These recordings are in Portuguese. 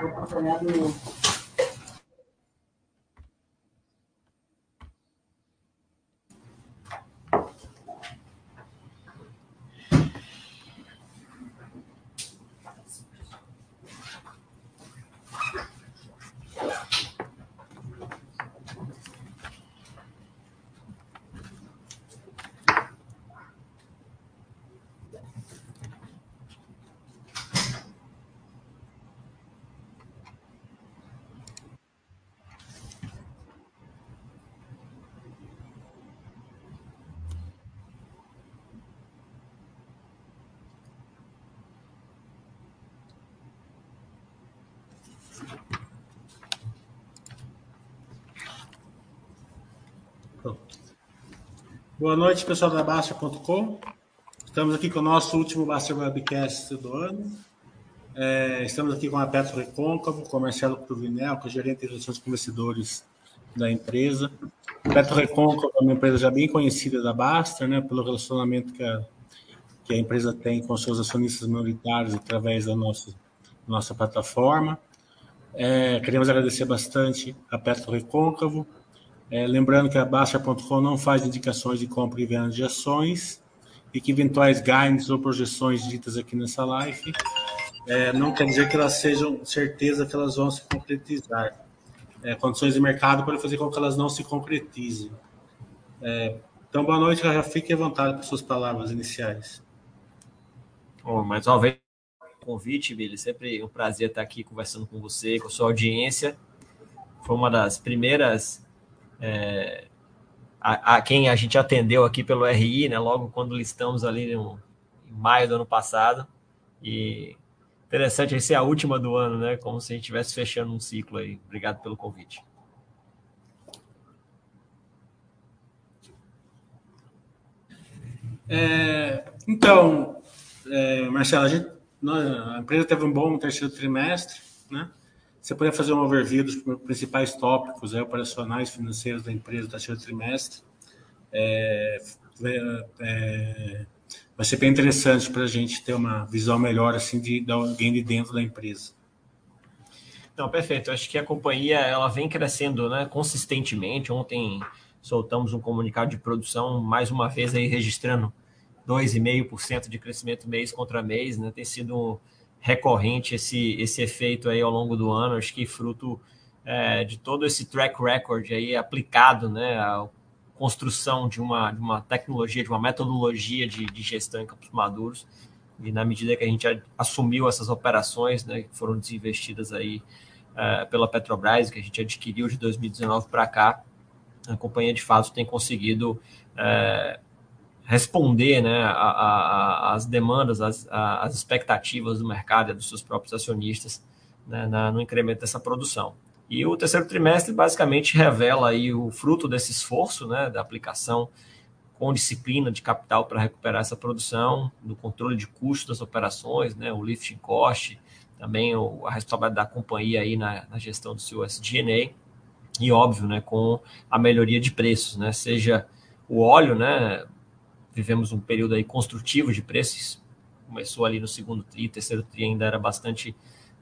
Fue enterrado en. Boa noite, pessoal da Baixa.com. Estamos aqui com o nosso último Baixa Webcast do ano. É, estamos aqui com a Petro Recôncavo, com o Marcelo que é gerente de relações com investidores da empresa. Petro Recôncavo é uma empresa já bem conhecida da Basta, né, pelo relacionamento que a, que a empresa tem com seus acionistas minoritários através da nossa, nossa plataforma. É, queremos agradecer bastante a Petro Recôncavo, é, lembrando que a Baixa.com não faz indicações de compra e venda de ações e que eventuais ganhos ou projeções ditas aqui nessa live é, não quer dizer que elas sejam certeza que elas vão se concretizar. É, condições de mercado podem fazer com que elas não se concretizem. É, então, boa noite, já fique à vontade para suas palavras iniciais. Bom, mais uma vez, convite, Billy. Sempre um prazer estar aqui conversando com você, com sua audiência. Foi uma das primeiras é, a, a, quem a gente atendeu aqui pelo RI, né, logo quando listamos ali no, em maio do ano passado. E interessante, essa é a última do ano, né? Como se a gente estivesse fechando um ciclo aí. Obrigado pelo convite. É, então, é, Marcelo, a, gente, a empresa teve um bom terceiro trimestre, né? Você poderia fazer um overview dos principais tópicos é, operacionais financeiros da empresa do terceiro trimestre. É, é, vai ser bem interessante para a gente ter uma visão melhor assim de, de alguém de dentro da empresa. Não, perfeito. Acho que a companhia ela vem crescendo né, consistentemente. Ontem soltamos um comunicado de produção, mais uma vez aí registrando 2,5% de crescimento mês contra mês. Né? Tem sido recorrente esse, esse efeito aí ao longo do ano, acho que fruto é, de todo esse track record aí aplicado, né, a construção de uma, de uma tecnologia, de uma metodologia de, de gestão em campos maduros, e na medida que a gente assumiu essas operações, né, que foram desinvestidas aí é, pela Petrobras, que a gente adquiriu de 2019 para cá, a companhia de fato tem conseguido é, responder né, às demandas, às, expectativas do mercado e dos seus próprios acionistas né, na, no incremento dessa produção. E o terceiro trimestre basicamente revela aí o fruto desse esforço né, da aplicação com disciplina de capital para recuperar essa produção, do controle de custos das operações, né, o lifting cost, também a responsabilidade da companhia aí na, na gestão do seu SG&A e óbvio, né, com a melhoria de preços, né, seja o óleo, né, vivemos um período aí construtivo de preços, começou ali no segundo tri, terceiro tri ainda era bastante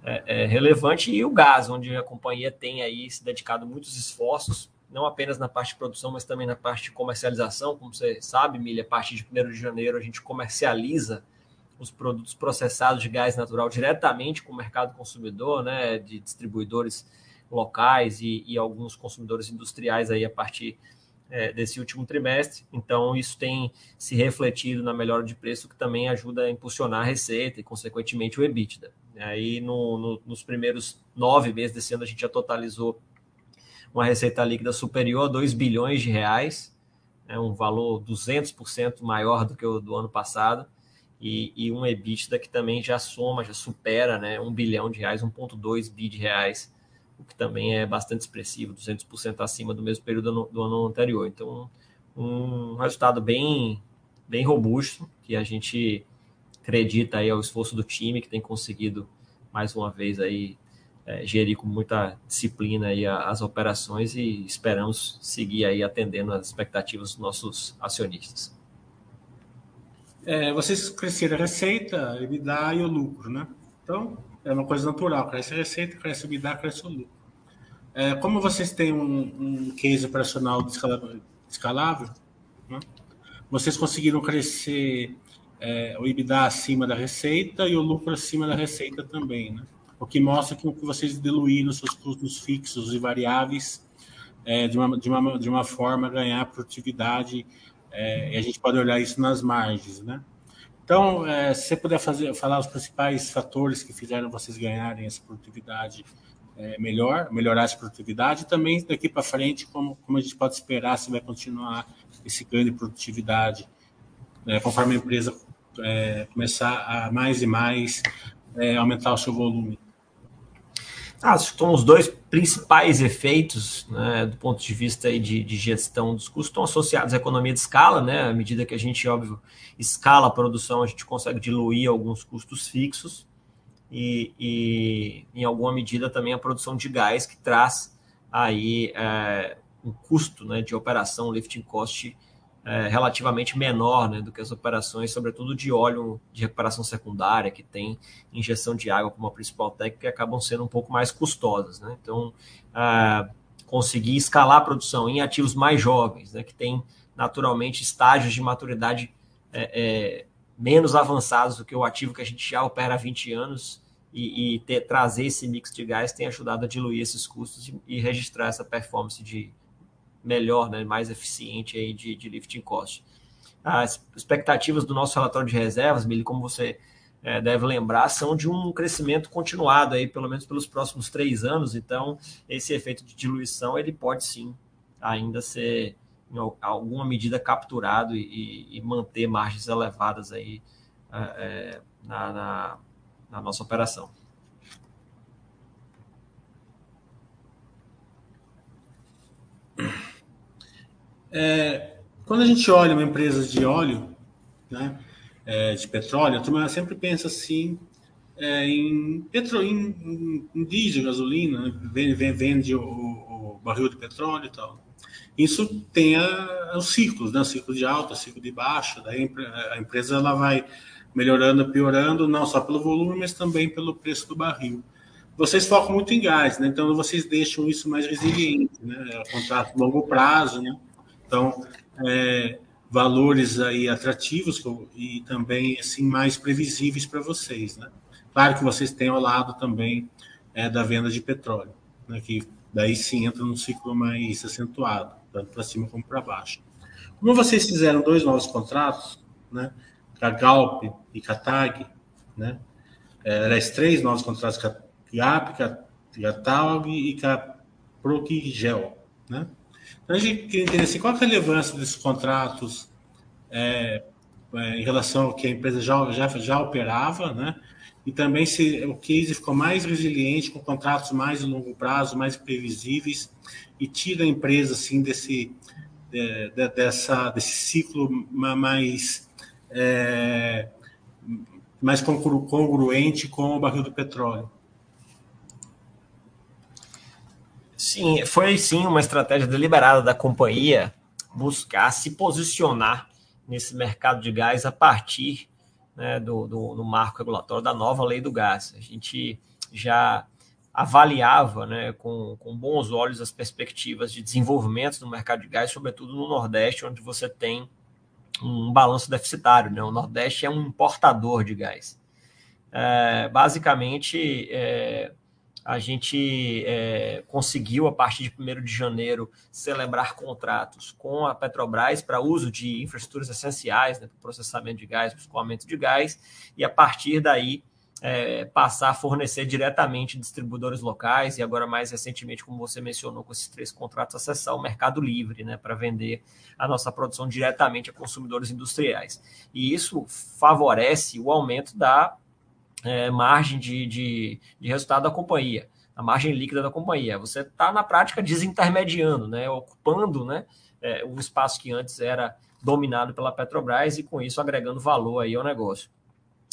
é, é, relevante, e o gás, onde a companhia tem aí se dedicado muitos esforços, não apenas na parte de produção, mas também na parte de comercialização, como você sabe, Milha, a partir de 1 de janeiro a gente comercializa os produtos processados de gás natural diretamente com o mercado consumidor, né, de distribuidores locais e, e alguns consumidores industriais aí a partir é, desse último trimestre. Então, isso tem se refletido na melhora de preço, que também ajuda a impulsionar a receita e, consequentemente, o EBITDA. Aí, no, no, nos primeiros nove meses desse ano, a gente já totalizou uma receita líquida superior a 2 bilhões de reais, né, um valor 200% maior do que o do ano passado, e, e, um EBITDA que também já soma, já supera né, 1 bilhão de reais, 1,2 bi de reais o que também é bastante expressivo, 200% acima do mesmo período do ano anterior. Então, um resultado bem, bem robusto, que a gente acredita aí ao esforço do time, que tem conseguido, mais uma vez, aí, é, gerir com muita disciplina aí as operações e esperamos seguir aí atendendo as expectativas dos nossos acionistas. É, vocês cresceram a receita, EBITDA e o lucro, né? Então, é uma coisa natural, cresce a receita, cresce EBITDA, cresce o lucro. É, como vocês têm um, um case operacional escalável, né? vocês conseguiram crescer é, o EBITDA acima da receita e o lucro acima da receita também, né? o que mostra que vocês diluíram seus custos fixos e variáveis é, de, uma, de, uma, de uma forma ganhar produtividade, é, e a gente pode olhar isso nas margens, né? Então, é, se você puder fazer, falar os principais fatores que fizeram vocês ganharem essa produtividade é, melhor, melhorar essa produtividade, e também daqui para frente, como, como a gente pode esperar se vai continuar esse ganho de produtividade, né, conforme a empresa é, começar a mais e mais é, aumentar o seu volume. Ah, são os dois principais efeitos, né, do ponto de vista de, de, gestão dos custos, estão associados à economia de escala, né? À medida que a gente, óbvio, escala a produção, a gente consegue diluir alguns custos fixos e, e em alguma medida, também a produção de gás, que traz aí é, um custo né, de operação, lifting cost, é, relativamente menor né, do que as operações, sobretudo de óleo de recuperação secundária, que tem injeção de água como a principal técnica, que acabam sendo um pouco mais custosas. Né? Então, é, conseguir escalar a produção em ativos mais jovens, né, que tem naturalmente estágios de maturidade é, é menos avançados do que o ativo que a gente já opera há 20 anos, e, e ter, trazer esse mix de gás tem ajudado a diluir esses custos e, e registrar essa performance de, melhor, né, mais eficiente aí de, de lifting cost. As expectativas do nosso relatório de reservas, Billy, como você é, deve lembrar, são de um crescimento continuado aí, pelo menos pelos próximos três anos. Então, esse efeito de diluição ele pode sim ainda ser em alguma medida capturado e, e manter margens elevadas aí é, é, na, na, na nossa operação. É, quando a gente olha uma empresa de óleo, né, é, de petróleo, a turma sempre pensa assim é, em, petro, em, em, diesel, gasolina, né, vende, vende o, o, barril de petróleo e tal. Isso tem a, os ciclos, né, ciclo de alta, ciclo de baixa, daí a empresa ela vai melhorando, piorando, não só pelo volume, mas também pelo preço do barril vocês focam muito em gás, né? Então vocês deixam isso mais resiliente, né? É contrato longo prazo, né? Então, é, valores aí atrativos e também assim mais previsíveis para vocês, né? Claro que vocês têm ao lado também é, da venda de petróleo, né? Que daí sim entra num ciclo mais acentuado, tanto para cima como para baixo. Como vocês fizeram dois novos contratos, né? Com a Galp e com a TAG, né? É, aliás, três novos contratos com a GAP, com a TAG e com a Progigel, né? Então, a gente queria entender assim, qual a relevância desses contratos é, é, em relação ao que a empresa já, já, já operava, né? E também se o case ficou mais resiliente, com contratos mais de longo prazo, mais previsíveis, e tira a empresa assim desse, de, de, dessa, desse ciclo mais, é, mais congruente com o barril do petróleo. Sim, foi sim uma estratégia deliberada da companhia buscar se posicionar nesse mercado de gás a partir né, do, do, do, marco regulatório da nova lei do gás. A gente já avaliava né, com, com bons olhos as perspectivas de desenvolvimento do mercado de gás, sobretudo no Nordeste, onde você tem um balanço deficitário. Né? O Nordeste é um importador de gás. É, basicamente, é, a gente é, conseguiu, a partir de 1 de janeiro, celebrar contratos com a Petrobras para uso de infraestruturas essenciais, né, para processamento de gás, para escoamento de gás, e a partir daí é, passar a fornecer diretamente distribuidores locais e agora mais recentemente, como você mencionou, com esses três contratos, acessar o mercado livre né, para vender a nossa produção diretamente a consumidores industriais. E isso favorece o aumento da é, margem de, de, de resultado da companhia, a margem líquida da companhia. Você está, na prática, desintermediando, né, ocupando né, é, um espaço que antes era dominado pela Petrobras e, com isso, agregando valor aí ao negócio.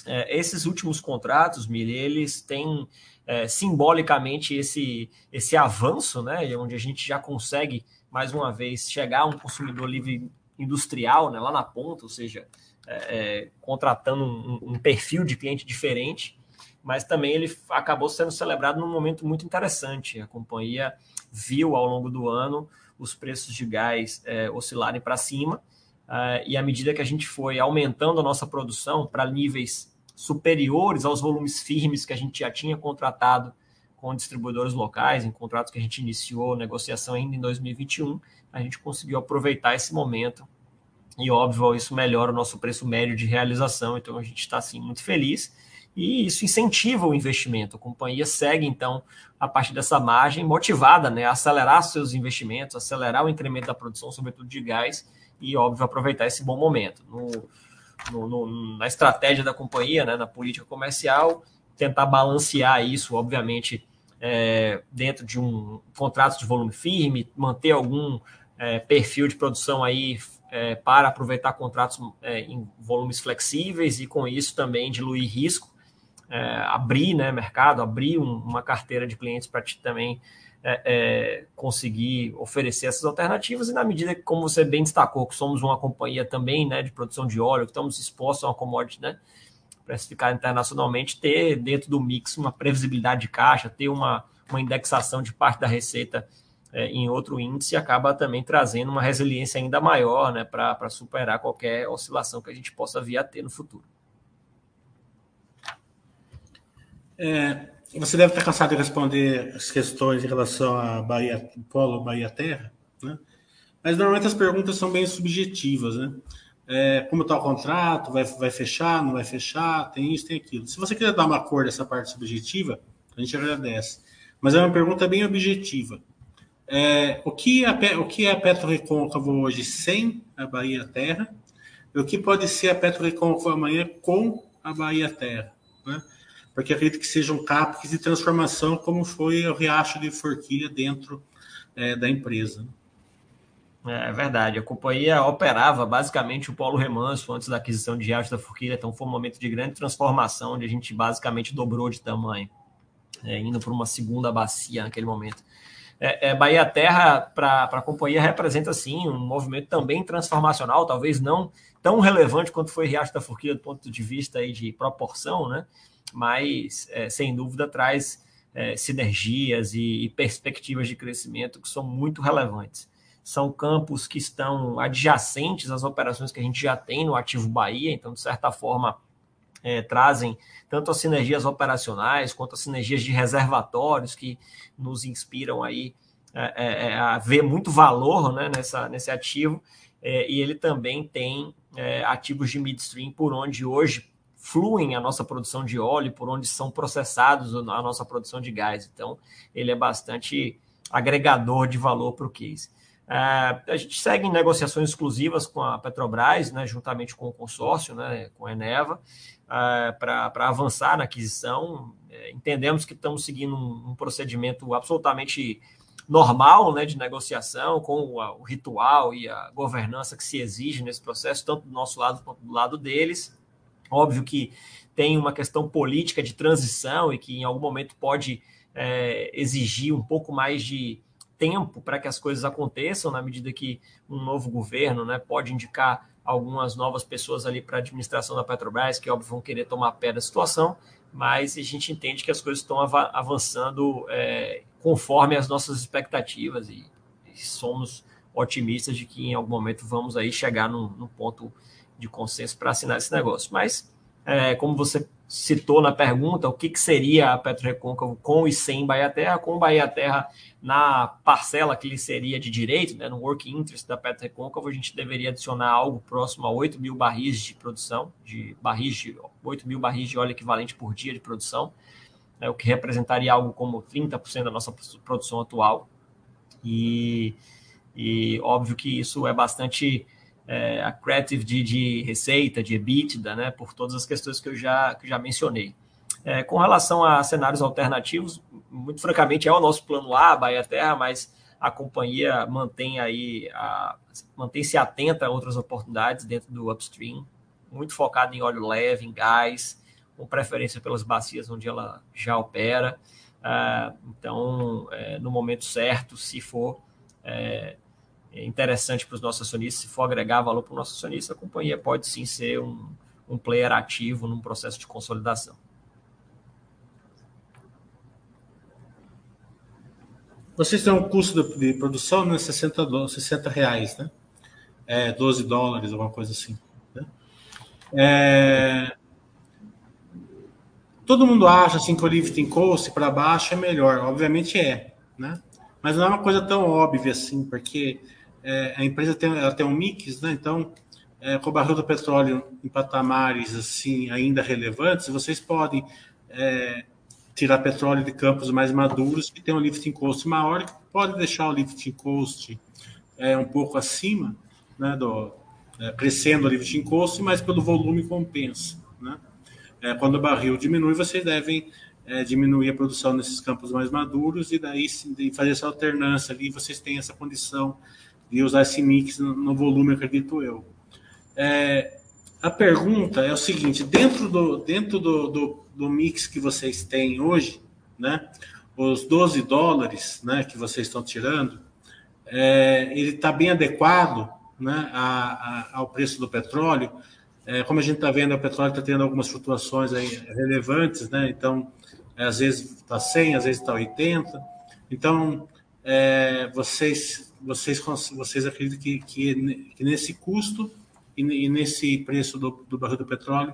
É, esses últimos contratos, Mili, eles têm é, simbolicamente esse, esse avanço, né, onde a gente já consegue, mais uma vez, chegar a um consumidor livre industrial né, lá na ponta, ou seja, é, contratando um, um, perfil de cliente diferente. mas também ele acabou sendo celebrado num momento muito interessante. A companhia viu ao longo do ano os preços de gás é, oscilarem para cima, uh, e à medida que a gente foi aumentando a nossa produção para níveis superiores aos volumes firmes que a gente já tinha contratado com distribuidores locais, em contratos que a gente iniciou negociação ainda em 2021, a gente conseguiu aproveitar esse momento e, óbvio, isso melhora o nosso preço médio de realização, então a gente está, assim, muito feliz e isso incentiva o investimento. A companhia segue, então, a partir dessa margem, motivada né, a acelerar seus investimentos, acelerar o incremento da produção, sobretudo de gás, e, óbvio, aproveitar esse bom momento. No, no, no, na estratégia da companhia, né, na política comercial, tentar balancear isso, obviamente, é, dentro de um contrato de volume firme, manter algum é, perfil de produção aí é, para aproveitar contratos é, em volumes flexíveis e, com isso, também diluir risco é, abrir né, mercado, abrir um, uma carteira de clientes para também é, é, conseguir oferecer essas alternativas, e na medida que, como você bem destacou, que somos uma companhia também né, de produção de óleo, que estamos expostos a uma commodity né, precificada internacionalmente, ter dentro do mix uma previsibilidade de caixa, ter uma, uma indexação de parte da receita é, em outro índice, acaba também trazendo uma resiliência ainda maior né, para superar qualquer oscilação que a gente possa vir a ter no futuro. É, você deve estar cansado de responder as questões em relação a Bahia, Polo Bahia Terra, né? Mas normalmente as perguntas são bem subjetivas, né? É, como está o contrato? Vai, vai fechar? Não vai fechar? Tem isso, tem aquilo. Se você quiser dar uma cor dessa parte subjetiva, a gente agradece. Mas é uma pergunta bem objetiva. É, o, que é, o que é a hoje sem a Bahia Terra? E o que pode ser a Petro Recôncavo amanhã com a Bahia Terra? Né? porque acredito que sejam CAPEX de transformação, como foi o Riacho de Forquilha dentro é, da empresa. É verdade, a companhia operava basicamente o polo remanso antes da aquisição de Riacho da Forquilha, então foi um momento de grande transformação, onde a gente basicamente dobrou de tamanho, é, indo para uma segunda bacia naquele momento. É, é, Bahia Terra, para a companhia, representa sim um movimento também transformacional, talvez não tão relevante quanto foi Riacho da Forquilha do ponto de vista aí de proporção, né? mas é, sem dúvida traz é, sinergias e, e, perspectivas de crescimento que são muito relevantes. São campos que estão adjacentes às operações que a gente já tem no Ativo Bahia, então, de certa forma, é, trazem tanto as sinergias operacionais quanto as sinergias de reservatórios que nos inspiram aí é, é, é, a ver muito valor né, nessa, nesse ativo. e ele também tem ativos de midstream por onde hoje fluem a nossa produção de óleo, por onde são processados a nossa produção de gás. Então, ele é bastante agregador de valor para o case. A gente segue em negociações exclusivas com a Petrobras, né, juntamente com o consórcio, né, com a Eneva, para avançar na aquisição. Uh, entendemos que estamos seguindo um, um, procedimento absolutamente normal né, de negociação, com o, o, ritual e a governança que se exige nesse processo, tanto do nosso lado quanto do lado deles. Óbvio que tem uma questão política de transição e que em algum momento pode é, exigir um pouco mais de tempo para que as coisas aconteçam, na medida que um novo governo né, pode indicar algumas novas pessoas ali para a administração da Petrobras, que óbvio vão querer tomar pé da situação, mas a gente entende que as coisas estão avançando é, conforme as nossas expectativas e, e, somos otimistas de que em algum momento vamos aí chegar num, num ponto de consenso para assinar esse negócio. Mas, é, como você citou na pergunta, o que, que seria a Petro Recôncavo com e sem Bahia Terra? Com Bahia Terra na parcela que lhe seria de direito, né, no work interest da Petro Recôncavo, a gente deveria adicionar algo próximo a 8 mil barris de produção, de barris de 8 mil barris de óleo equivalente por dia de produção, é, o que representaria algo como 30% da nossa produção atual. E, e óbvio que isso é bastante é, a creative de, de, receita, de EBITDA, né, por todas as questões que eu já, que já mencionei. É, com relação a cenários alternativos, muito francamente é o nosso plano A, Bahia Terra, mas a companhia mantém aí mantém-se atenta a outras oportunidades dentro do upstream, muito focada em óleo leve, em gás, com preferência pelas bacias onde ela já opera. Ah, então, é, no momento certo, se for é, é interessante para os nossos acionistas, se for agregar valor para o nosso acionista, a companhia pode sim ser um, um player ativo num processo de consolidação. Vocês têm um custo de produção né, 60, 60 reais, né? É, 12 dólares, alguma coisa assim. Né? É... Todo mundo acha assim, que o lifting cost para baixo é melhor, obviamente é, né? Mas não é uma coisa tão óbvia assim, porque é, a empresa tem, ela tem um mix, né? Então, é, com o barril do petróleo em patamares assim ainda relevantes, vocês podem é, tirar petróleo de campos mais maduros que tem um lifting cost maior, que pode deixar o lifting cost é, um pouco acima, né, do, é, crescendo o lifting cost, mas pelo volume compensa. Né? É, quando o barril diminui, vocês devem é, diminuir a produção nesses campos mais maduros e daí fazer essa alternância ali, vocês têm essa condição de usar esse mix no, volume, acredito eu. É, a pergunta é o seguinte: dentro do, dentro do, do, do mix que vocês têm hoje, né, os 12 dólares né, que vocês estão tirando, é, ele está bem adequado né, a, a, ao preço do petróleo. É, como a gente está vendo, o petróleo está tendo algumas flutuações relevantes, né? Então, é, às vezes está 100, às vezes está 80. Então, é, vocês, vocês, vocês acreditam que, que, que nesse custo e, e nesse preço do, do barril do petróleo,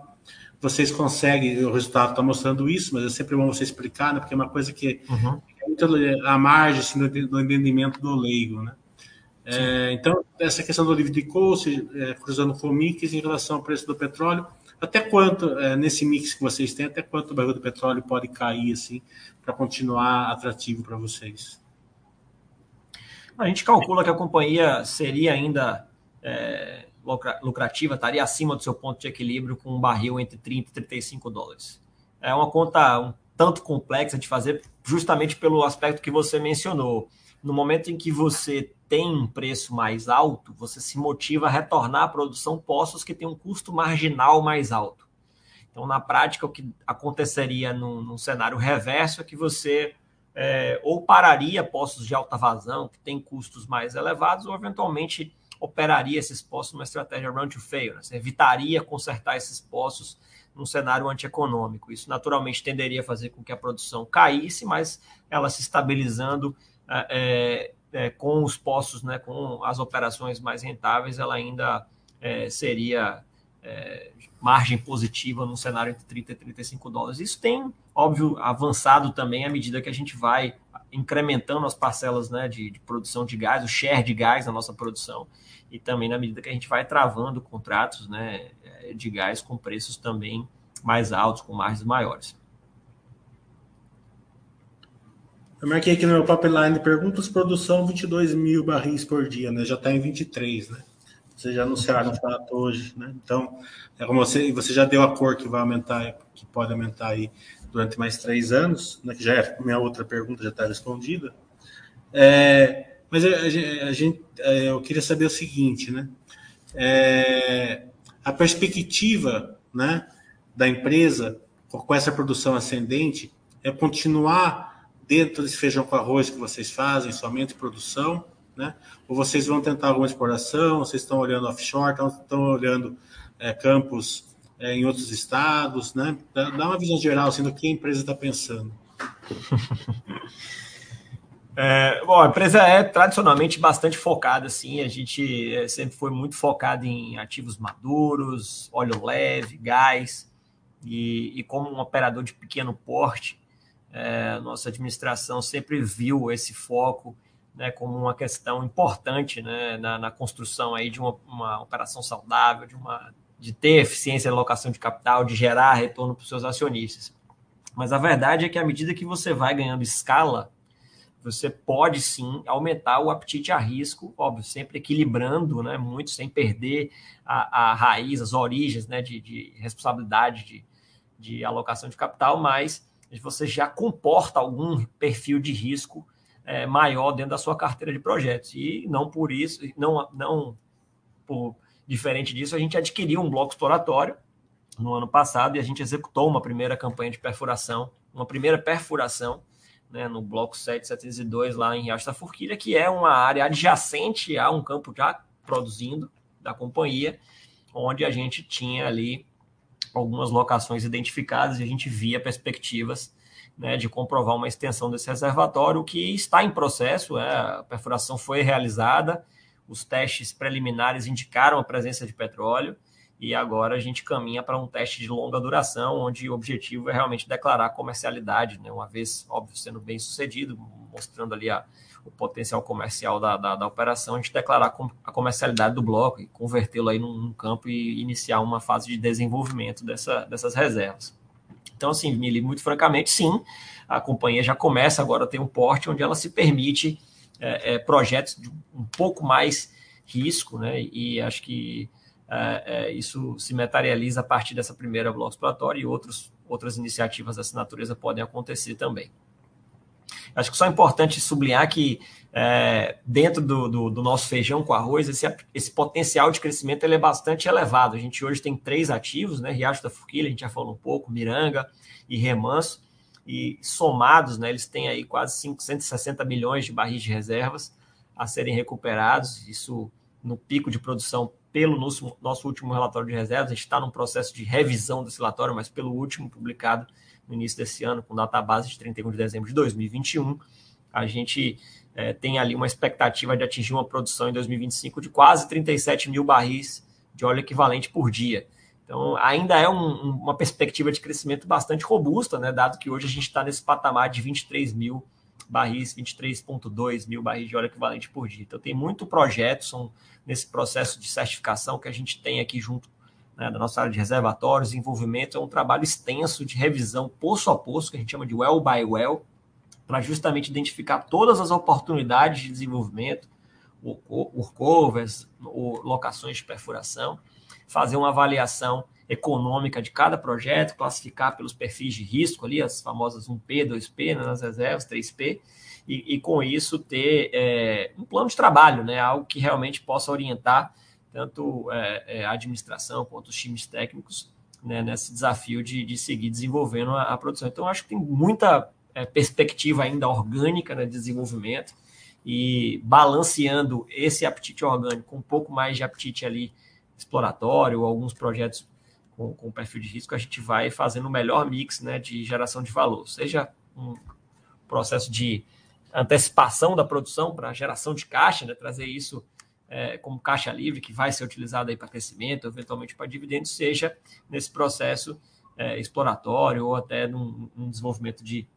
vocês conseguem, o resultado está mostrando isso, mas é sempre bom você explicar, né, porque é uma coisa que uhum. é muito a margem assim, do, do, entendimento do leigo. Né? É, então, essa questão do livre de coast, é, cruzando com o mix em relação ao preço do petróleo, até quanto, é, nesse mix que vocês têm, até quanto o barril do petróleo pode cair assim, para continuar atrativo para vocês? A gente calcula que a companhia seria ainda é, lucrativa estaria acima do seu ponto de equilíbrio com um barril entre 30 e 35 dólares. É uma conta um tanto complexa de fazer, justamente pelo aspecto que você mencionou. No momento em que você tem um preço mais alto, você se motiva a retornar à produção postos que têm um custo marginal mais alto. Então, na prática, o que aconteceria num, num cenário reverso é que você é, ou pararia postos de alta vazão, que têm custos mais elevados, ou eventualmente operaria esses postos numa estratégia run to fail, né? você evitaria consertar esses postos num cenário antieconômico. Isso naturalmente tenderia a fazer com que a produção caísse, mas ela se estabilizando é, é, com os postos, né, com as operações mais rentáveis, ela ainda é, seria é, margem positiva num cenário entre 30 e 35 dólares. Isso tem, óbvio, avançado também à medida que a gente vai incrementando as parcelas né, de, de produção de gás, o share de gás na nossa produção e também na medida que a gente vai travando contratos né, é, de gás com preços também mais altos, com margens maiores. Eu marquei aqui no meu pipeline perguntas, produção 22 mil barris por dia, né? Já está em 23, né? Vocês já anunciaram o fato hoje, né? Então, é como você, você já deu a cor que vai aumentar, que pode aumentar aí durante mais três anos, né? Que já é minha outra pergunta, já está respondida. É, mas a, a gente, é, eu queria saber o seguinte, né? É, a perspectiva, né, da empresa com essa produção ascendente é continuar dentro desse feijão com arroz que vocês fazem, somente produção, né? Ou vocês vão tentar alguma exploração? Vocês estão olhando offshore, estão, estão olhando é, campos é, em outros estados, né? Dá, dá uma visão geral assim, do que a empresa está pensando. É, bom, a empresa é tradicionalmente bastante focada, assim, a gente é, sempre foi muito focado em ativos maduros, óleo leve, gás, e, e como um operador de pequeno porte, é, nossa administração sempre viu esse foco né, como uma questão importante né, na, na, construção aí de uma, uma operação saudável, de, uma, de ter eficiência de alocação de capital, de gerar retorno para os seus acionistas. Mas a verdade é que à medida que você vai ganhando escala, você pode sim aumentar o apetite a risco, óbvio, sempre equilibrando, né, muito sem perder a, a raiz, as origens né, de, de responsabilidade de, de alocação de capital, mas você já comporta algum perfil de risco é, maior dentro da sua carteira de projetos. E não por isso, não, não por diferente disso, a gente adquiriu um bloco exploratório no ano passado e a gente executou uma primeira campanha de perfuração, uma primeira perfuração né, no bloco 7702 lá em Riacho da Forquilha, que é uma área adjacente a um campo já produzindo da companhia, onde a gente tinha ali algumas locações identificadas e a gente via perspectivas né, de comprovar uma extensão desse reservatório, que está em processo, é, a perfuração foi realizada, os testes preliminares indicaram a presença de petróleo, e agora a gente caminha para um teste de longa duração, onde o objetivo é realmente declarar comercialidade, né, uma vez, óbvio, sendo bem sucedido, mostrando ali a, o potencial comercial da, da, da, operação, a gente declarar a comercialidade do bloco e convertê-lo aí num, num, campo e iniciar uma fase de desenvolvimento dessa, dessas reservas. Então, assim, Mili, muito francamente, sim, a companhia já começa agora a ter um porte onde ela se permite é, é, projetos de um pouco mais risco, né? E acho que é, é isso se materializa a partir dessa primeira bloco exploratória e outros, outras iniciativas dessa natureza podem acontecer também. Acho que só é importante sublinhar que é, dentro do, do, do, nosso feijão com arroz, esse, esse potencial de crescimento ele é bastante elevado. A gente hoje tem três ativos, né? Riacho da Forquilha, a gente já falou um pouco, Miranga e Remanso, e somados, né, eles têm aí quase 560 milhões de barris de reservas a serem recuperados. Isso no pico de produção pelo nosso, nosso último relatório de reservas. A gente está num processo de revisão desse relatório, mas pelo último publicado no início desse ano, com data base de 31 de dezembro de 2021, a gente é, tem ali uma expectativa de atingir uma produção em 2025 de quase 37 mil barris de óleo equivalente por dia. Então, ainda é um, uma perspectiva de crescimento bastante robusta, né, dado que hoje a gente está nesse patamar de 23 mil barris, 23,2 mil barris de óleo equivalente por dia. Então, tem muito projeto, são nesse processo de certificação que a gente tem aqui junto né, da nossa área de reservatórios, envolvimento, é um trabalho extenso de revisão poço a poço, que a gente chama de well by well, para justamente identificar todas as oportunidades de desenvolvimento, workovers, locações de perfuração, fazer uma avaliação econômica de cada projeto, classificar pelos perfis de risco ali, as famosas 1P, 2P, né, nas reservas, 3P, e, e com isso ter é, um plano de trabalho, né, algo que realmente possa orientar tanto é, é, a administração quanto os times técnicos né, nesse desafio de, de seguir desenvolvendo a, a produção. Então, acho que tem muita é, perspectiva ainda orgânica né, de desenvolvimento e balanceando esse apetite orgânico com um pouco mais de apetite ali exploratório, alguns projetos com, com perfil de risco, a gente vai fazendo o melhor mix né, de geração de valor, seja um processo de antecipação da produção para geração de caixa, né, trazer isso é, como caixa livre, que vai ser utilizado para crescimento, eventualmente para dividendos, seja nesse processo é, exploratório ou até num, num desenvolvimento de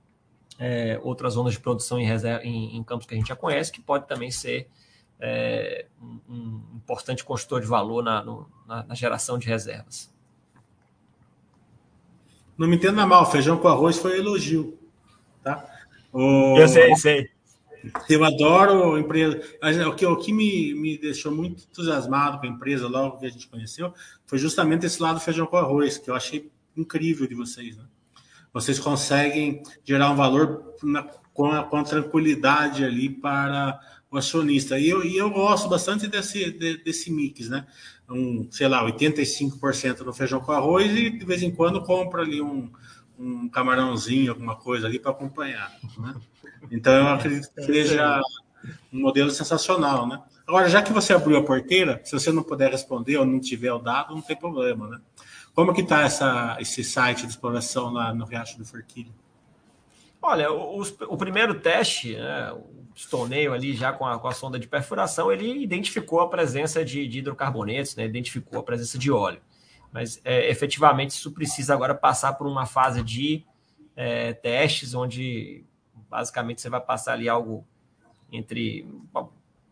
é, outras zonas de produção em, reserva, em, em, campos que a gente já conhece, que pode também ser é, um, um, importante construtor de valor na, no, na, na, geração de reservas. Não me entenda mal, feijão com arroz foi elogio. Tá? O... Eu sei, sei. Eu adoro empresa. O que, o que me, me deixou muito entusiasmado com a empresa logo que a gente conheceu foi justamente esse lado feijão com arroz, que eu achei incrível de vocês. Né? vocês conseguem gerar um valor na, com, a, com a tranquilidade ali para o acionista. E eu, e eu gosto bastante desse, de, desse mix, né? Um, sei lá, 85% no feijão com arroz e de vez em quando compra ali um, um camarãozinho, alguma coisa ali para acompanhar. Né? Então eu acredito que seja um modelo sensacional, né? Agora, já que você abriu a porteira, se você não puder responder ou não tiver o dado, não tem problema, né? Como que está esse site de exploração lá no Riacho do Forquilho? Olha, o, o primeiro teste, né, estoneio ali já com a, com a, sonda de perfuração, ele identificou a presença de, de hidrocarbonetos, né, identificou a presença de óleo. Mas é, efetivamente isso precisa agora passar por uma fase de é, testes, onde basicamente você vai passar ali algo entre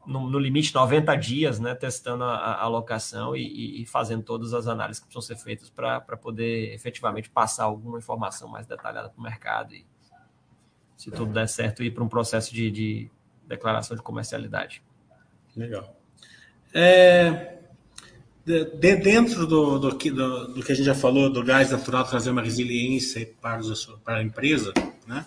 no, no, limite 90 dias, né, testando a, a alocação e, e, fazendo todas as análises que precisam ser feitas para poder efetivamente passar alguma informação mais detalhada para o mercado e, se tudo der certo, ir para um processo de, de declaração de comercialidade. Legal. É, de, de, dentro do, do, do, do, que a gente já falou, do gás natural trazer uma resiliência para, os, para a empresa, né?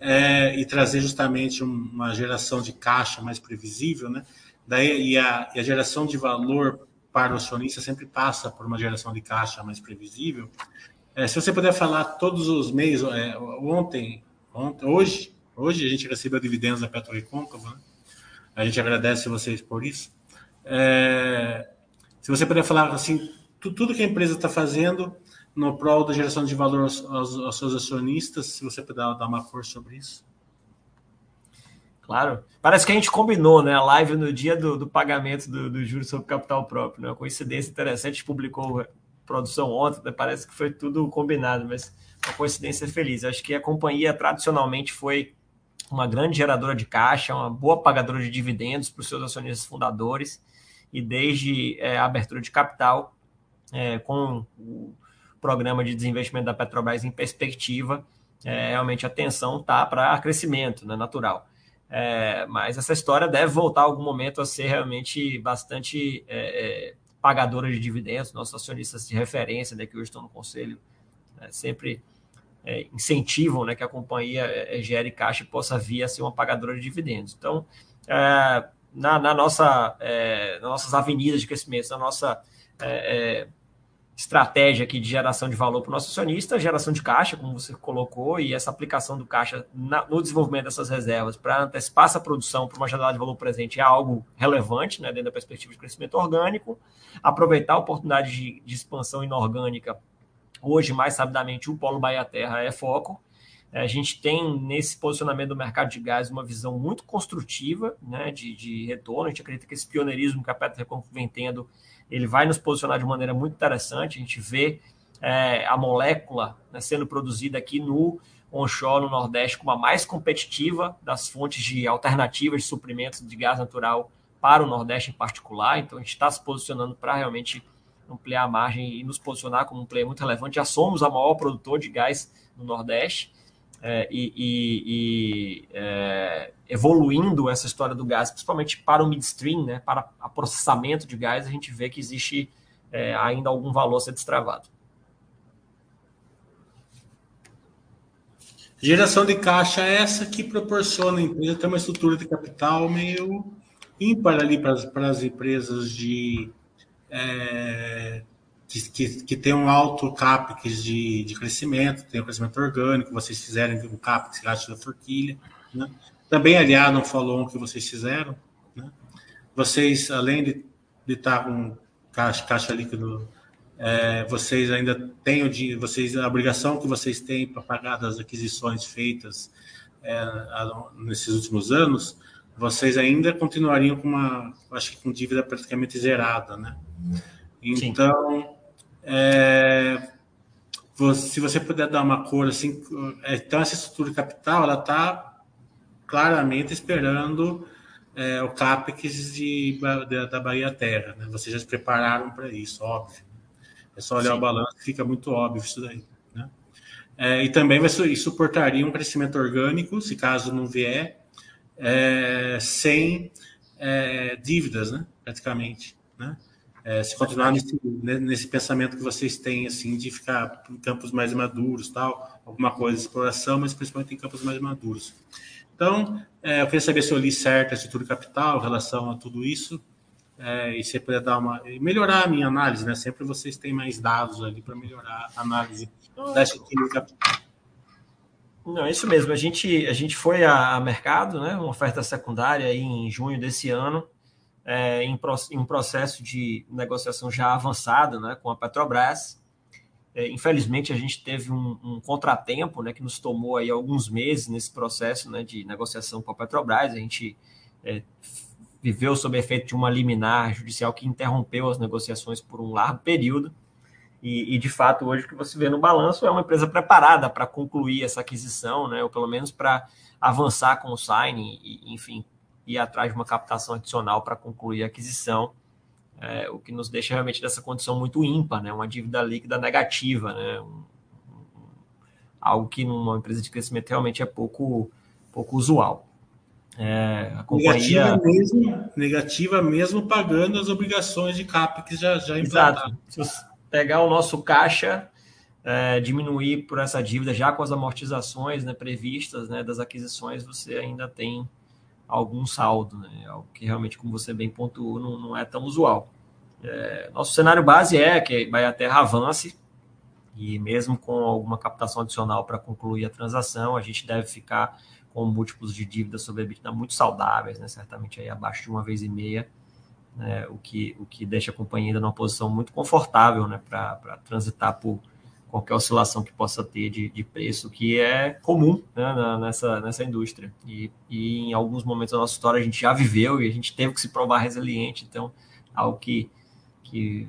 é, e trazer justamente uma geração de caixa mais previsível, né? Daí, e, a, e a geração de valor para o acionista sempre passa por uma geração de caixa mais previsível. É, se você puder falar todos os meses, é, ontem, ontem, hoje, hoje a gente recebeu dividendos da Petro Recôncavo, né? a gente agradece vocês por isso. É, se você puder falar assim, tudo que a empresa está fazendo no prol da geração de valor aos, aos, aos seus acionistas, se você puder dar uma cor sobre isso. Claro. Parece que a gente combinou, né? A live no dia do, do pagamento do, do juros sobre capital próprio, né? Coincidência interessante, publicou produção ontem, né? parece que foi tudo combinado, mas uma coincidência feliz. Acho que a companhia tradicionalmente foi uma grande geradora de caixa, uma boa pagadora de dividendos para os seus acionistas fundadores, e desde é, a abertura de capital, é, com o programa de desinvestimento da Petrobras em perspectiva, é, realmente a atenção está para crescimento né, natural. É, mas essa história deve voltar algum momento a ser realmente bastante é, é, pagadora de dividendos. Nossos acionistas de referência, né, que hoje estão no conselho, né, sempre é, incentivam né, que a companhia é, é, gere caixa e possa vir a ser uma pagadora de dividendos. Então, na, na nossa, nas nossas avenidas de crescimento, na nossa estratégia aqui de geração de valor para o nosso acionista, geração de caixa, como você colocou, e essa aplicação do caixa na, no desenvolvimento dessas reservas para antecipar essa produção para uma janela de valor presente é algo relevante, né, dentro da perspectiva de crescimento orgânico. Aproveitar a oportunidade de, de expansão inorgânica, hoje, mais sabidamente, o Polo Bahia Terra é foco. É, a gente tem nesse posicionamento do mercado de gás uma visão muito construtiva né, de, de retorno. A gente acredita que esse pioneirismo que a Petro vem tendo ele vai nos posicionar de maneira muito interessante. A gente vê é, a molécula né, sendo produzida aqui no onshore, no Nordeste, como a mais competitiva das fontes de alternativas de suprimentos de gás natural para o Nordeste em particular. Então, a gente está se posicionando para realmente ampliar a margem e nos posicionar como um player muito relevante. Já somos a maior produtor de gás no Nordeste é, e, e, e é, evoluindo essa história do gás, principalmente para o midstream, né, para o processamento de gás, a gente vê que existe é, ainda algum valor a ser destravado. Geração de caixa é essa que proporciona a empresa ter uma estrutura de capital meio ímpar ali para as, para as empresas de é, que, que, que tem um alto CAPEX de, de crescimento, tem um crescimento orgânico, vocês fizerem um CAPEX gasto da forquilha, né? Também aliado um follow que vocês fizeram, né? Vocês, além de, de estar com caixa, caixa líquido, é, vocês ainda têm o dinheiro, vocês, a obrigação que vocês têm para pagar das aquisições feitas é, nesses últimos anos, vocês ainda continuariam com uma, acho que com dívida praticamente zerada, né? Então, é, se você puder dar uma cor assim, é, então essa estrutura de capital ela está claramente esperando é, o CAPEX de, de, da Bahia Terra. Né? Vocês já se prepararam para isso, óbvio. É só olhar Sim. o balanço fica muito óbvio isso daí. Né? É, e também vai suportaria um crescimento orgânico, se caso não vier, é, sem é, dívidas, né? praticamente. Né? É, se continuar nesse, nesse, pensamento que vocês têm, assim, de ficar em campos mais maduros, tal, alguma coisa de exploração, mas principalmente em campos mais maduros. Então, é, eu queria saber se eu li certo estrutura capital em relação a tudo isso, é, e se puder dar uma melhorar a minha análise, né? Sempre vocês têm mais dados ali para melhorar a análise da estrutura capital. Não, isso mesmo. A gente, a gente foi a, a mercado, né? Uma oferta secundária em junho desse ano é, em, em, um processo de negociação já avançado né, com a Petrobras. É, infelizmente, a gente teve um, um, contratempo né, que nos tomou aí alguns meses nesse processo né, de negociação com a Petrobras. A gente é, viveu sob efeito de uma liminar judicial que interrompeu as negociações por um largo período. E, e, de fato, hoje o que você vê no balanço é uma empresa preparada para concluir essa aquisição, né, ou pelo menos para avançar com o signing, e, enfim, ir atrás de uma captação adicional para concluir a aquisição, é, o que nos deixa realmente nessa condição muito ímpar, né? uma dívida líquida negativa, né? Um, um, algo que numa empresa de crescimento realmente é pouco, pouco usual. É, a companhia... negativa, mesmo, negativa mesmo pagando as obrigações de CAPEX já, já implantadas. Exato. Se você pegar o nosso caixa, é, diminuir por essa dívida já com as amortizações né, previstas né, das aquisições, você ainda tem algum saldo, né? Algo que realmente, como você bem pontuou, não, não é tão usual. É, nosso cenário base é que a Terra avance e mesmo com alguma captação adicional para concluir a transação, a gente deve ficar com múltiplos de dívida sobre EBITDA muito saudáveis, né? certamente aí abaixo de uma vez e meia, né? o, que, o que deixa a companhia ainda numa posição muito confortável né? para transitar por qualquer oscilação que possa ter de, de preço, que é comum né, nessa, nessa indústria. E, e em alguns momentos da nossa história a gente já viveu e a gente teve que se provar resiliente, então algo que, que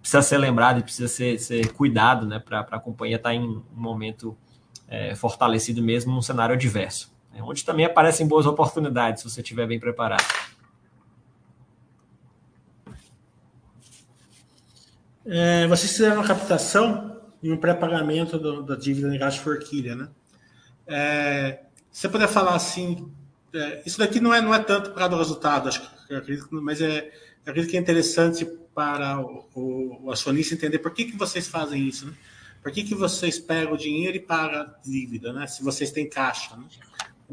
precisa ser lembrado e precisa ser, ser cuidado né, para a companhia estar tá em um momento é, fortalecido mesmo num cenário adverso, né, onde também aparecem boas oportunidades se você estiver bem preparado. É, vocês fizeram uma captação e um pré-pagamento da dívida em gasto forquilha, né? É, se você puder falar assim, é, isso daqui não é, não é tanto para o resultado, acho que, acredito, mas é, acredito que é interessante para o, o, o, acionista entender por que, que vocês fazem isso, né? Por que, que vocês pegam o dinheiro e pagam a dívida, né? Se vocês têm caixa, né?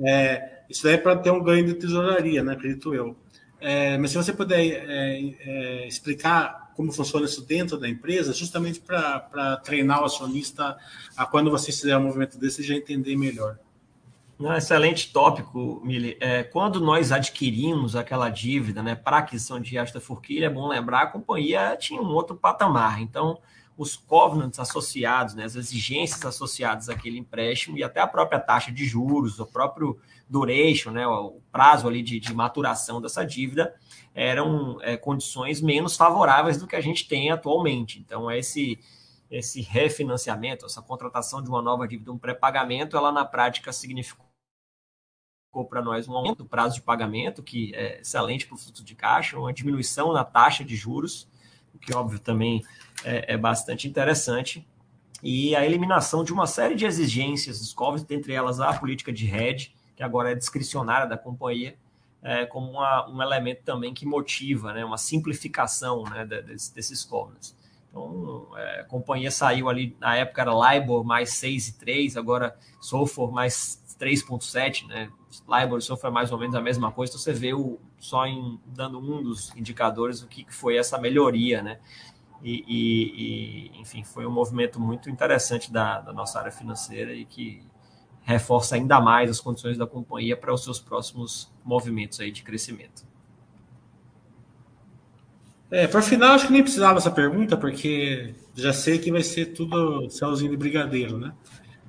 É, isso daí é para ter um ganho de tesouraria, né? Acredito eu. É, mas se você puder é, é, explicar como funciona isso dentro da empresa, justamente para treinar o acionista a quando você fizer um movimento desse já entender melhor. excelente tópico, Mili. É, quando nós adquirimos aquela dívida né, para aquisição de esta forquilha, é bom lembrar, a companhia tinha um outro patamar. Então, os covenants associados, né, as exigências associadas àquele empréstimo e até a própria taxa de juros, o próprio duration, né, o prazo ali de, de maturação dessa dívida, eram é, condições menos favoráveis do que a gente tem atualmente. Então, esse, esse refinanciamento, essa contratação de uma nova dívida, um pré-pagamento, ela na prática significou para nós um aumento do prazo de pagamento, que é excelente para o fluxo de caixa, uma diminuição na taxa de juros, o que, óbvio, também é, é bastante interessante, e a eliminação de uma série de exigências dos covers, dentre elas a política de hedge, que agora é discricionária da companhia, é, como uma, um elemento também que motiva, né, uma simplificação né, desses, desses covenants. Então, é, a companhia saiu ali, na época era LIBOR mais 6,3, agora SOFR mais 3,7, né? LIBOR e SOFR é mais ou menos a mesma coisa, então você vê o, só em, dando um dos indicadores o que foi essa melhoria, né? E, e, e enfim, foi um movimento muito interessante da, da nossa área financeira e que reforça ainda mais as condições da companhia para os seus próximos movimentos aí de crescimento. É, por final, acho que nem precisava essa pergunta, porque já sei que vai ser tudo céuzinho de brigadeiro, né?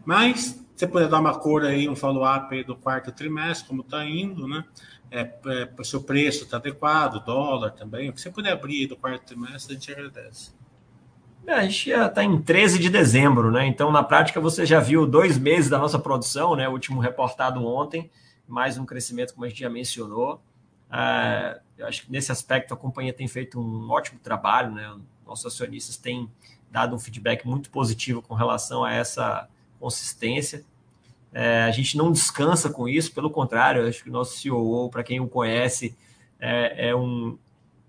Mas você puder dar uma cor aí, um follow-up do quarto trimestre, como está indo, né? É, é, o seu preço está adequado, dólar também. O que você puder abrir do quarto trimestre, a gente agradece. É, a gente está em 13 de dezembro, né? Então, na prática, você já viu dois meses da nossa produção, né? O último reportado ontem, mais um crescimento, como a gente já mencionou. É, eu acho que nesse aspecto a companhia tem feito um ótimo trabalho, né? Nossos acionistas têm dado um feedback muito positivo com relação a essa consistência. É, a gente não descansa com isso, pelo contrário, acho que o nosso CEO, para quem o conhece, é, é um,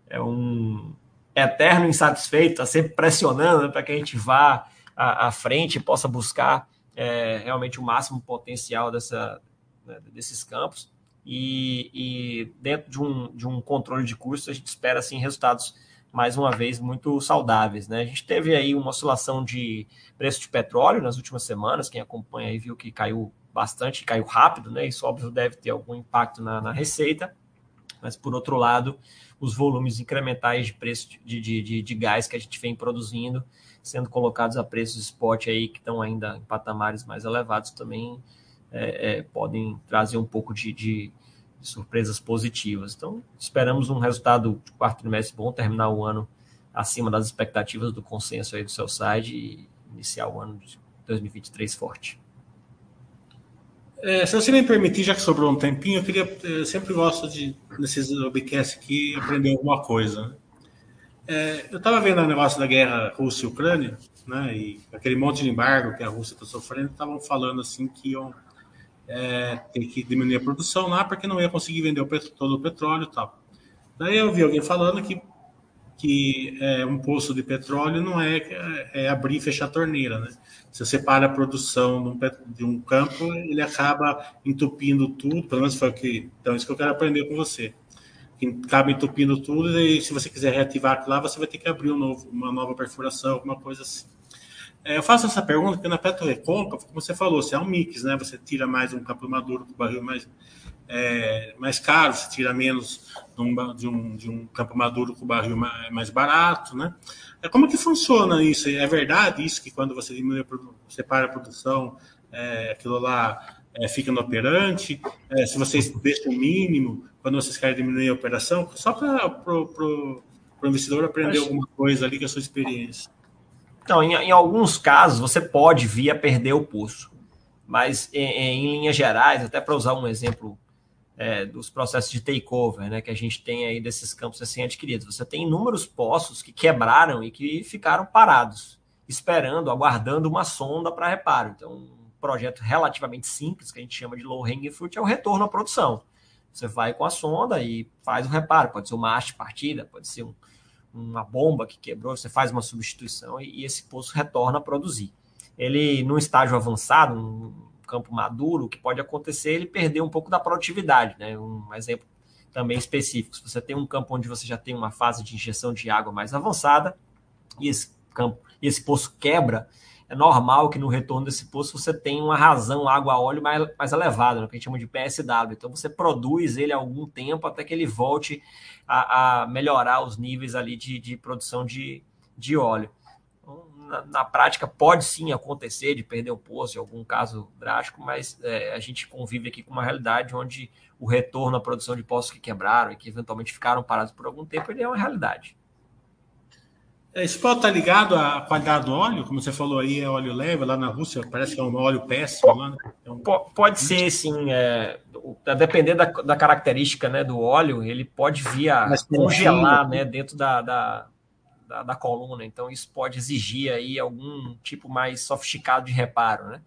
é um eterno insatisfeito, está sempre pressionando né, para que a gente vá à, à frente e possa buscar é, realmente o máximo potencial dessa, né, desses campos. E, e, dentro de um, de um controle de custos, a gente espera assim, resultados, mais uma vez, muito saudáveis. Né? A gente teve aí uma oscilação de preço de petróleo nas últimas semanas, quem acompanha aí viu que caiu bastante, caiu rápido, né? Isso óbvio deve ter algum impacto na, na receita, mas por outro lado, os volumes incrementais de preço de, de, de, de gás que a gente vem produzindo, sendo colocados a preços spot aí que estão ainda em patamares mais elevados, também é, é, podem trazer um pouco de, de, surpresas positivas. Então, esperamos um resultado de quarto trimestre bom, terminar o ano acima das expectativas do consenso aí do seu site e iniciar o ano de 2023 forte. É, se você me permitir, já que sobrou um tempinho, eu queria. Eu sempre gosto de, nesses webcasts aqui, aprender alguma coisa. Né? É, eu estava vendo o negócio da guerra Rússia e Ucrânia, né, e aquele monte de embargo que a Rússia está sofrendo, estavam falando assim que iam é, ter que diminuir a produção lá porque não ia conseguir vender o todo o petróleo e tal. Daí eu vi alguém falando que que é, um poço de petróleo não é, é, abrir e fechar a torneira, né? Você para a produção de um campo, ele acaba entupindo tudo, pelo menos foi o que. Então, isso que eu quero aprender com você. Que acaba entupindo tudo, e se você quiser reativar aquilo lá, você vai ter que abrir um novo, uma nova perfuração, alguma coisa assim. É, eu faço essa pergunta porque na Petro Recôncavo, como você falou, você é um mix, né? Você tira mais um campo maduro com barril mais, é, mais caro, você tira menos de um, de um, de um campo maduro com barril mais, mais barato, né? É, como que funciona isso? É verdade isso que quando você diminui, separa a produção, é, aquilo lá é, fica no operante? É, se vocês deixam o mínimo, quando vocês querem diminuir a operação, só para o investidor aprender Acho... alguma coisa ali com a sua experiência. Então, em, em, alguns casos, você pode vir a perder o poço. Mas, em, em linhas gerais, até para usar um exemplo é, dos processos de takeover, né, que a gente tem aí desses campos assim adquiridos, você tem inúmeros poços que quebraram e que ficaram parados, esperando, aguardando uma sonda para reparo. Então, um projeto relativamente simples, que a gente chama de low hanging fruit, é o retorno à produção. Você vai com a sonda e faz o reparo. Pode ser uma haste partida, pode ser um, uma bomba que quebrou, você faz uma substituição e, e esse poço retorna a produzir. Ele, num estágio avançado, campo maduro, o que pode acontecer é ele perder um pouco da produtividade. Né? Um exemplo também específico. Se você tem um campo onde você já tem uma fase de injeção de água mais avançada, e esse campo, esse poço quebra, é normal que no retorno desse poço você tenha uma razão água-óleo mais, mais elevada, né, que a gente chama de PSW. Então você produz ele algum tempo até que ele volte a, a melhorar os níveis ali de, de produção de, de óleo. Na, na, prática pode sim acontecer de perder o poço em algum caso drástico, mas é, a gente convive aqui com uma realidade onde o retorno à produção de poços que quebraram e que eventualmente ficaram parados por algum tempo, ele é uma realidade. Esse pode estar ligado à qualidade do óleo, como você falou aí, é óleo leve, lá na Rússia parece que é um óleo péssimo. Lá, né? é um... Pode ser, sim. É, dependendo da, da, característica né, do óleo, ele pode vir a congelar né, dentro da, da, da, da, coluna. Então, isso pode exigir aí algum tipo mais sofisticado de reparo. Né?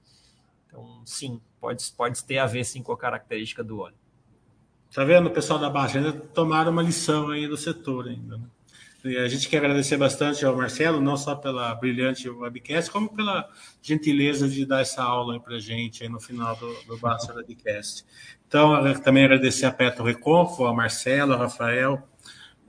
Então, sim, pode, pode ter a ver sim com a característica do óleo. Tá vendo, pessoal da Baixa ainda tomaram uma lição aí do setor ainda, né? E a gente quer agradecer bastante ao Marcelo, não só pela brilhante webcast, como pela gentileza de dar essa aula para a gente no final do, do Basta Webcast. Então, também agradecer a Petro Reconfo, ao Marcelo, ao Rafael,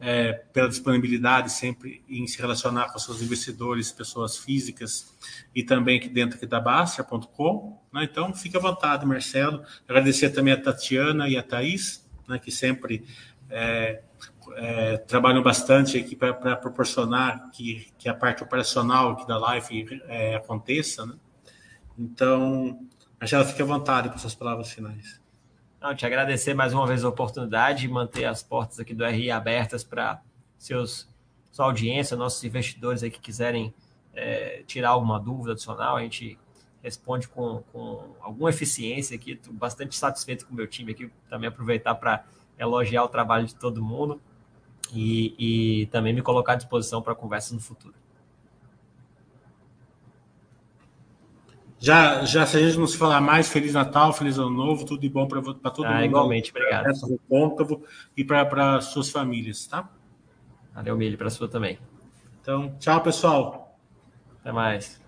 é, pela disponibilidade sempre em se relacionar com seus investidores, pessoas físicas e também aqui dentro aqui da Bastia.com. Né? Então, fique à vontade, Marcelo. Agradecer também a Tatiana e a Thaís, né, que sempre é, é, trabalham bastante aqui para proporcionar que, que a parte operacional aqui da live é, aconteça, né? Então, Angela, fique à vontade com suas palavras finais. Não, te agradecer mais uma vez a oportunidade de manter as portas aqui do RI abertas para seus sua audiência, nossos investidores aí que quiserem é, tirar alguma dúvida adicional, a gente responde com, com alguma eficiência aqui. Estou bastante satisfeito com o meu time aqui, também aproveitar para elogiar o trabalho de todo mundo e, e também me colocar à disposição para conversa no futuro. Já, já se a gente não se falar mais, Feliz Natal, Feliz Ano Novo, tudo de bom para todo ah, mundo. Igualmente, obrigado. Côncavo e para suas famílias, tá? Valeu, Milho, para a sua também. Então, tchau, pessoal. Até mais.